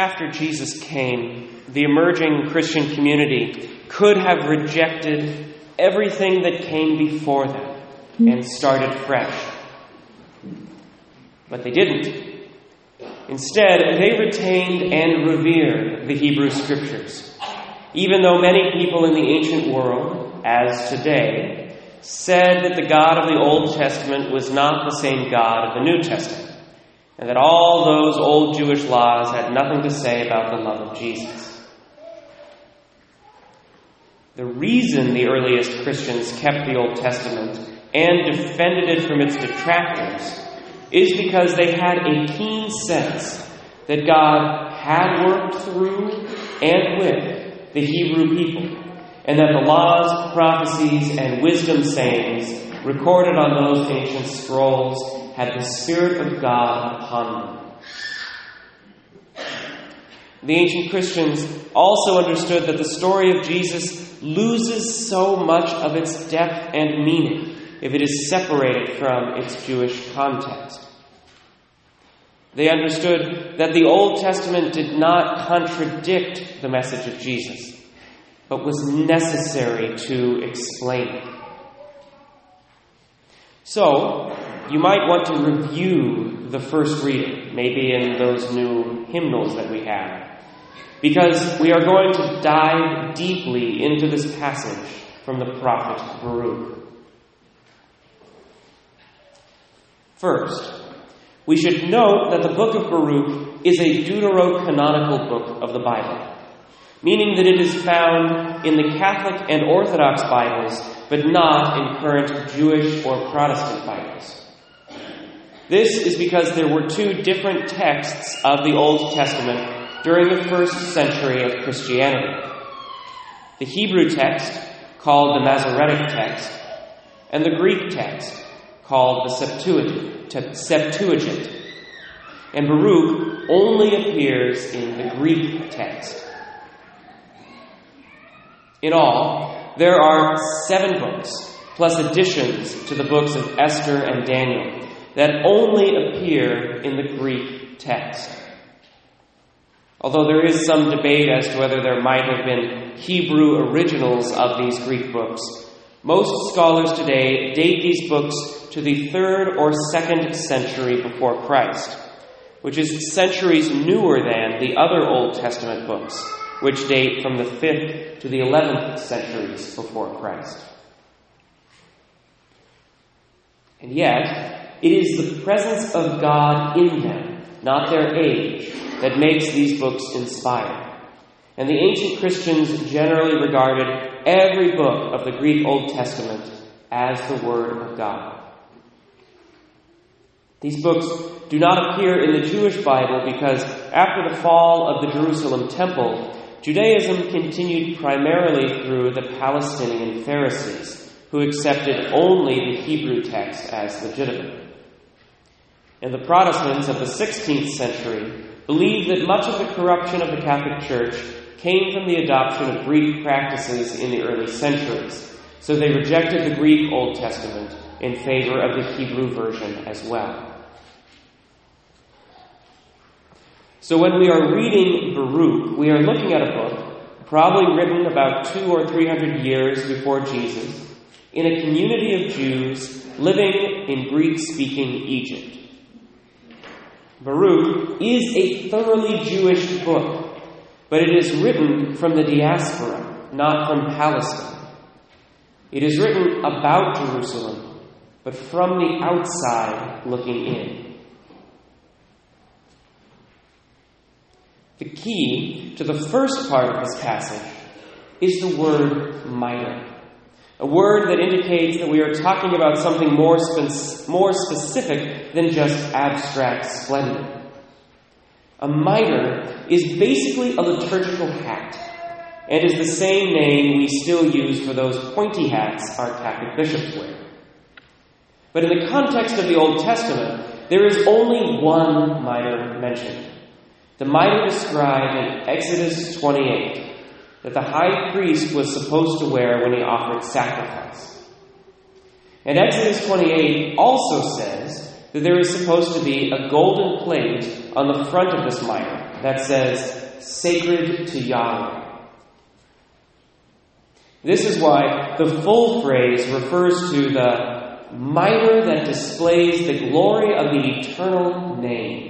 After Jesus came, the emerging Christian community could have rejected everything that came before them and started fresh. But they didn't. Instead, they retained and revered the Hebrew Scriptures, even though many people in the ancient world, as today, said that the God of the Old Testament was not the same God of the New Testament and that all those old Jewish laws had nothing to say about the love of Jesus. The reason the earliest Christians kept the Old Testament and defended it from its detractors is because they had a keen sense that God had worked through and with the Hebrew people, and that the laws, prophecies, and wisdom sayings recorded on those ancient scrolls had the Spirit of God upon them. The ancient Christians also understood that the story of Jesus loses so much of its depth and meaning if it is separated from its Jewish context. They understood that the Old Testament did not contradict the message of Jesus, but was necessary to explain it. So, you might want to review the first reading, maybe in those new hymnals that we have, because we are going to dive deeply into this passage from the prophet Baruch. First, we should note that the book of Baruch is a deuterocanonical book of the Bible, meaning that it is found in the Catholic and Orthodox Bibles, but not in current Jewish or Protestant Bibles. This is because there were two different texts of the Old Testament during the first century of Christianity the Hebrew text, called the Masoretic text, and the Greek text, called the Septuagint. And Baruch only appears in the Greek text. In all, there are seven books, plus additions to the books of Esther and Daniel, that only appear in the Greek text. Although there is some debate as to whether there might have been Hebrew originals of these Greek books, most scholars today date these books to the third or second century before Christ, which is centuries newer than the other Old Testament books, which date from the fifth to the eleventh centuries before Christ. And yet, it is the presence of God in them, not their age, that makes these books inspired. And the ancient Christians generally regarded every book of the Greek Old Testament as the Word of God. These books do not appear in the Jewish Bible because after the fall of the Jerusalem temple, Judaism continued primarily through the Palestinian Pharisees, who accepted only the Hebrew text as legitimate and the Protestants of the 16th century believed that much of the corruption of the Catholic Church came from the adoption of Greek practices in the early centuries, so they rejected the Greek Old Testament in favor of the Hebrew version as well. So when we are reading Baruch, we are looking at a book probably written about two or three hundred years before Jesus in a community of Jews living in Greek speaking Egypt. Baruch is a thoroughly Jewish book, but it is written from the diaspora, not from Palestine. It is written about Jerusalem, but from the outside looking in. The key to the first part of this passage is the word mitre a word that indicates that we are talking about something more, spe- more specific than just abstract splendor. A mitre is basically a liturgical hat and is the same name we still use for those pointy hats our Catholic bishops wear. But in the context of the Old Testament, there is only one mitre mentioned. The mitre described in Exodus 28 that the high priest was supposed to wear when he offered sacrifice. And Exodus 28 also says that there is supposed to be a golden plate on the front of this mitre that says, Sacred to Yahweh. This is why the full phrase refers to the mitre that displays the glory of the eternal name.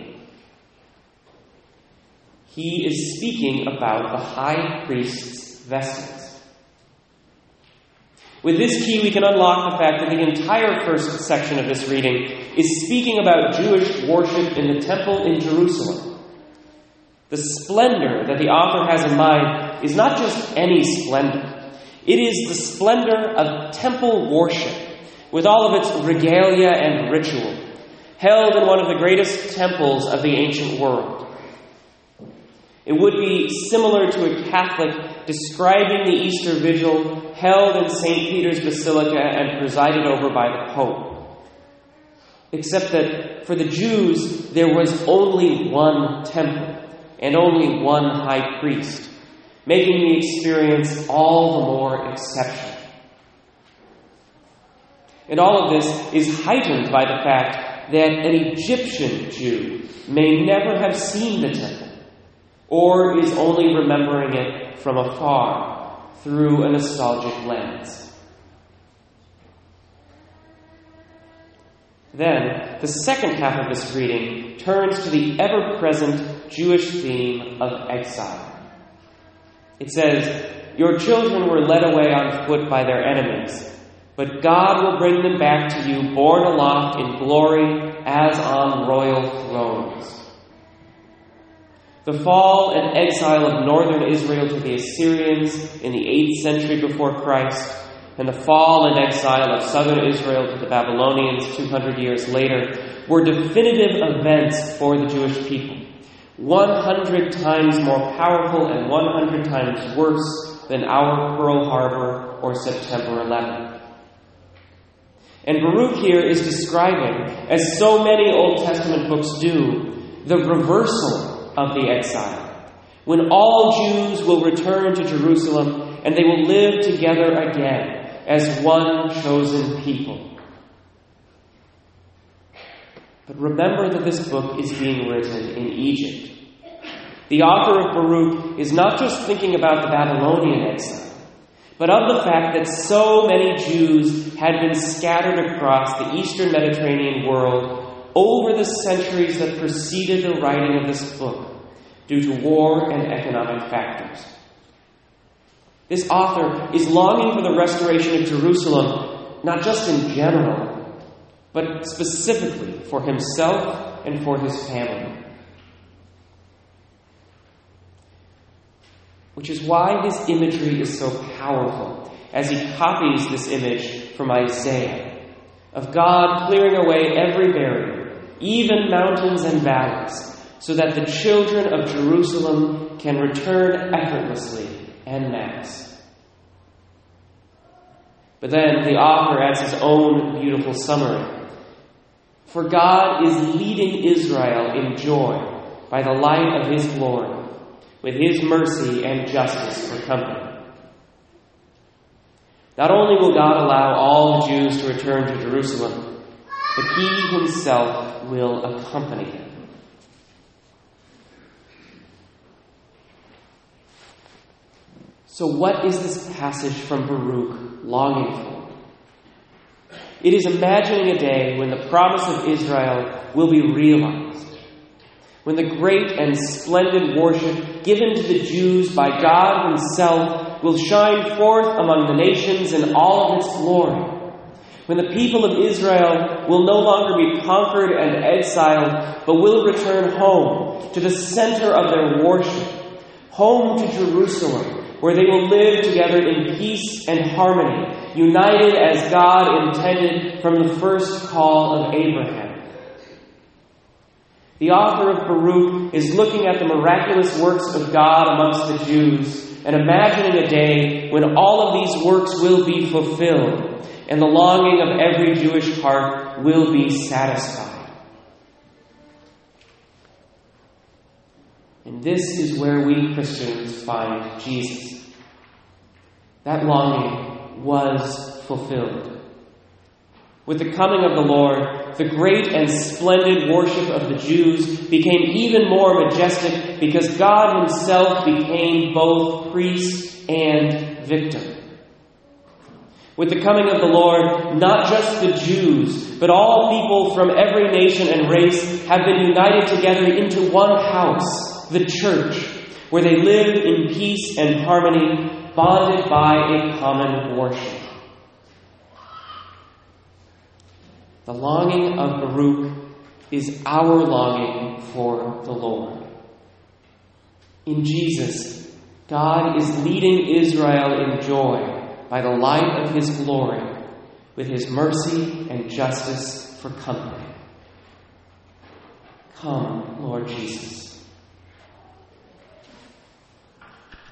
He is speaking about the high priest's vestments. With this key, we can unlock the fact that the entire first section of this reading is speaking about Jewish worship in the temple in Jerusalem. The splendor that the author has in mind is not just any splendor, it is the splendor of temple worship, with all of its regalia and ritual, held in one of the greatest temples of the ancient world. It would be similar to a Catholic describing the Easter Vigil held in St. Peter's Basilica and presided over by the Pope. Except that for the Jews, there was only one temple and only one high priest, making the experience all the more exceptional. And all of this is heightened by the fact that an Egyptian Jew may never have seen the temple, or is only remembering it from afar through a nostalgic lens. Then, the second half of this reading turns to the ever present Jewish theme of exile. It says, Your children were led away on foot by their enemies, but God will bring them back to you, borne aloft in glory as on royal thrones. The fall and exile of northern Israel to the Assyrians in the 8th century before Christ and the fall and exile of southern Israel to the Babylonians 200 years later were definitive events for the Jewish people. 100 times more powerful and 100 times worse than our Pearl Harbor or September 11. And Baruch here is describing, as so many Old Testament books do, the reversal of the exile. When all Jews will return to Jerusalem and they will live together again as one chosen people. But remember that this book is being written in Egypt. The author of Baruch is not just thinking about the Babylonian exile, but of the fact that so many Jews had been scattered across the eastern Mediterranean world over the centuries that preceded the writing of this book due to war and economic factors. This author is longing for the restoration of Jerusalem, not just in general, but specifically for himself and for his family. Which is why his imagery is so powerful as he copies this image from Isaiah of God clearing away every barrier, even mountains and valleys, so that the children of Jerusalem can return effortlessly en masse. But then the author adds his own beautiful summary. For God is leading Israel in joy by the light of his glory, with his mercy and justice for company. Not only will God allow all the Jews to return to Jerusalem, but he himself will accompany them. So, what is this passage from Baruch longing for? It is imagining a day when the promise of Israel will be realized, when the great and splendid worship given to the Jews by God Himself will shine forth among the nations in all of its glory. When the people of Israel will no longer be conquered and exiled, but will return home to the center of their worship, home to Jerusalem, where they will live together in peace and harmony, united as God intended from the first call of Abraham. The author of Baruch is looking at the miraculous works of God amongst the Jews and imagining a day when all of these works will be fulfilled and the longing of every Jewish heart will be satisfied. This is where we Christians find Jesus. That longing was fulfilled. With the coming of the Lord, the great and splendid worship of the Jews became even more majestic because God Himself became both priest and victim. With the coming of the Lord, not just the Jews, but all people from every nation and race have been united together into one house, the church, where they live in peace and harmony, bonded by a common worship. The longing of Baruch is our longing for the Lord. In Jesus, God is leading Israel in joy by the light of his glory with his mercy and justice for company. Come, Lord Jesus.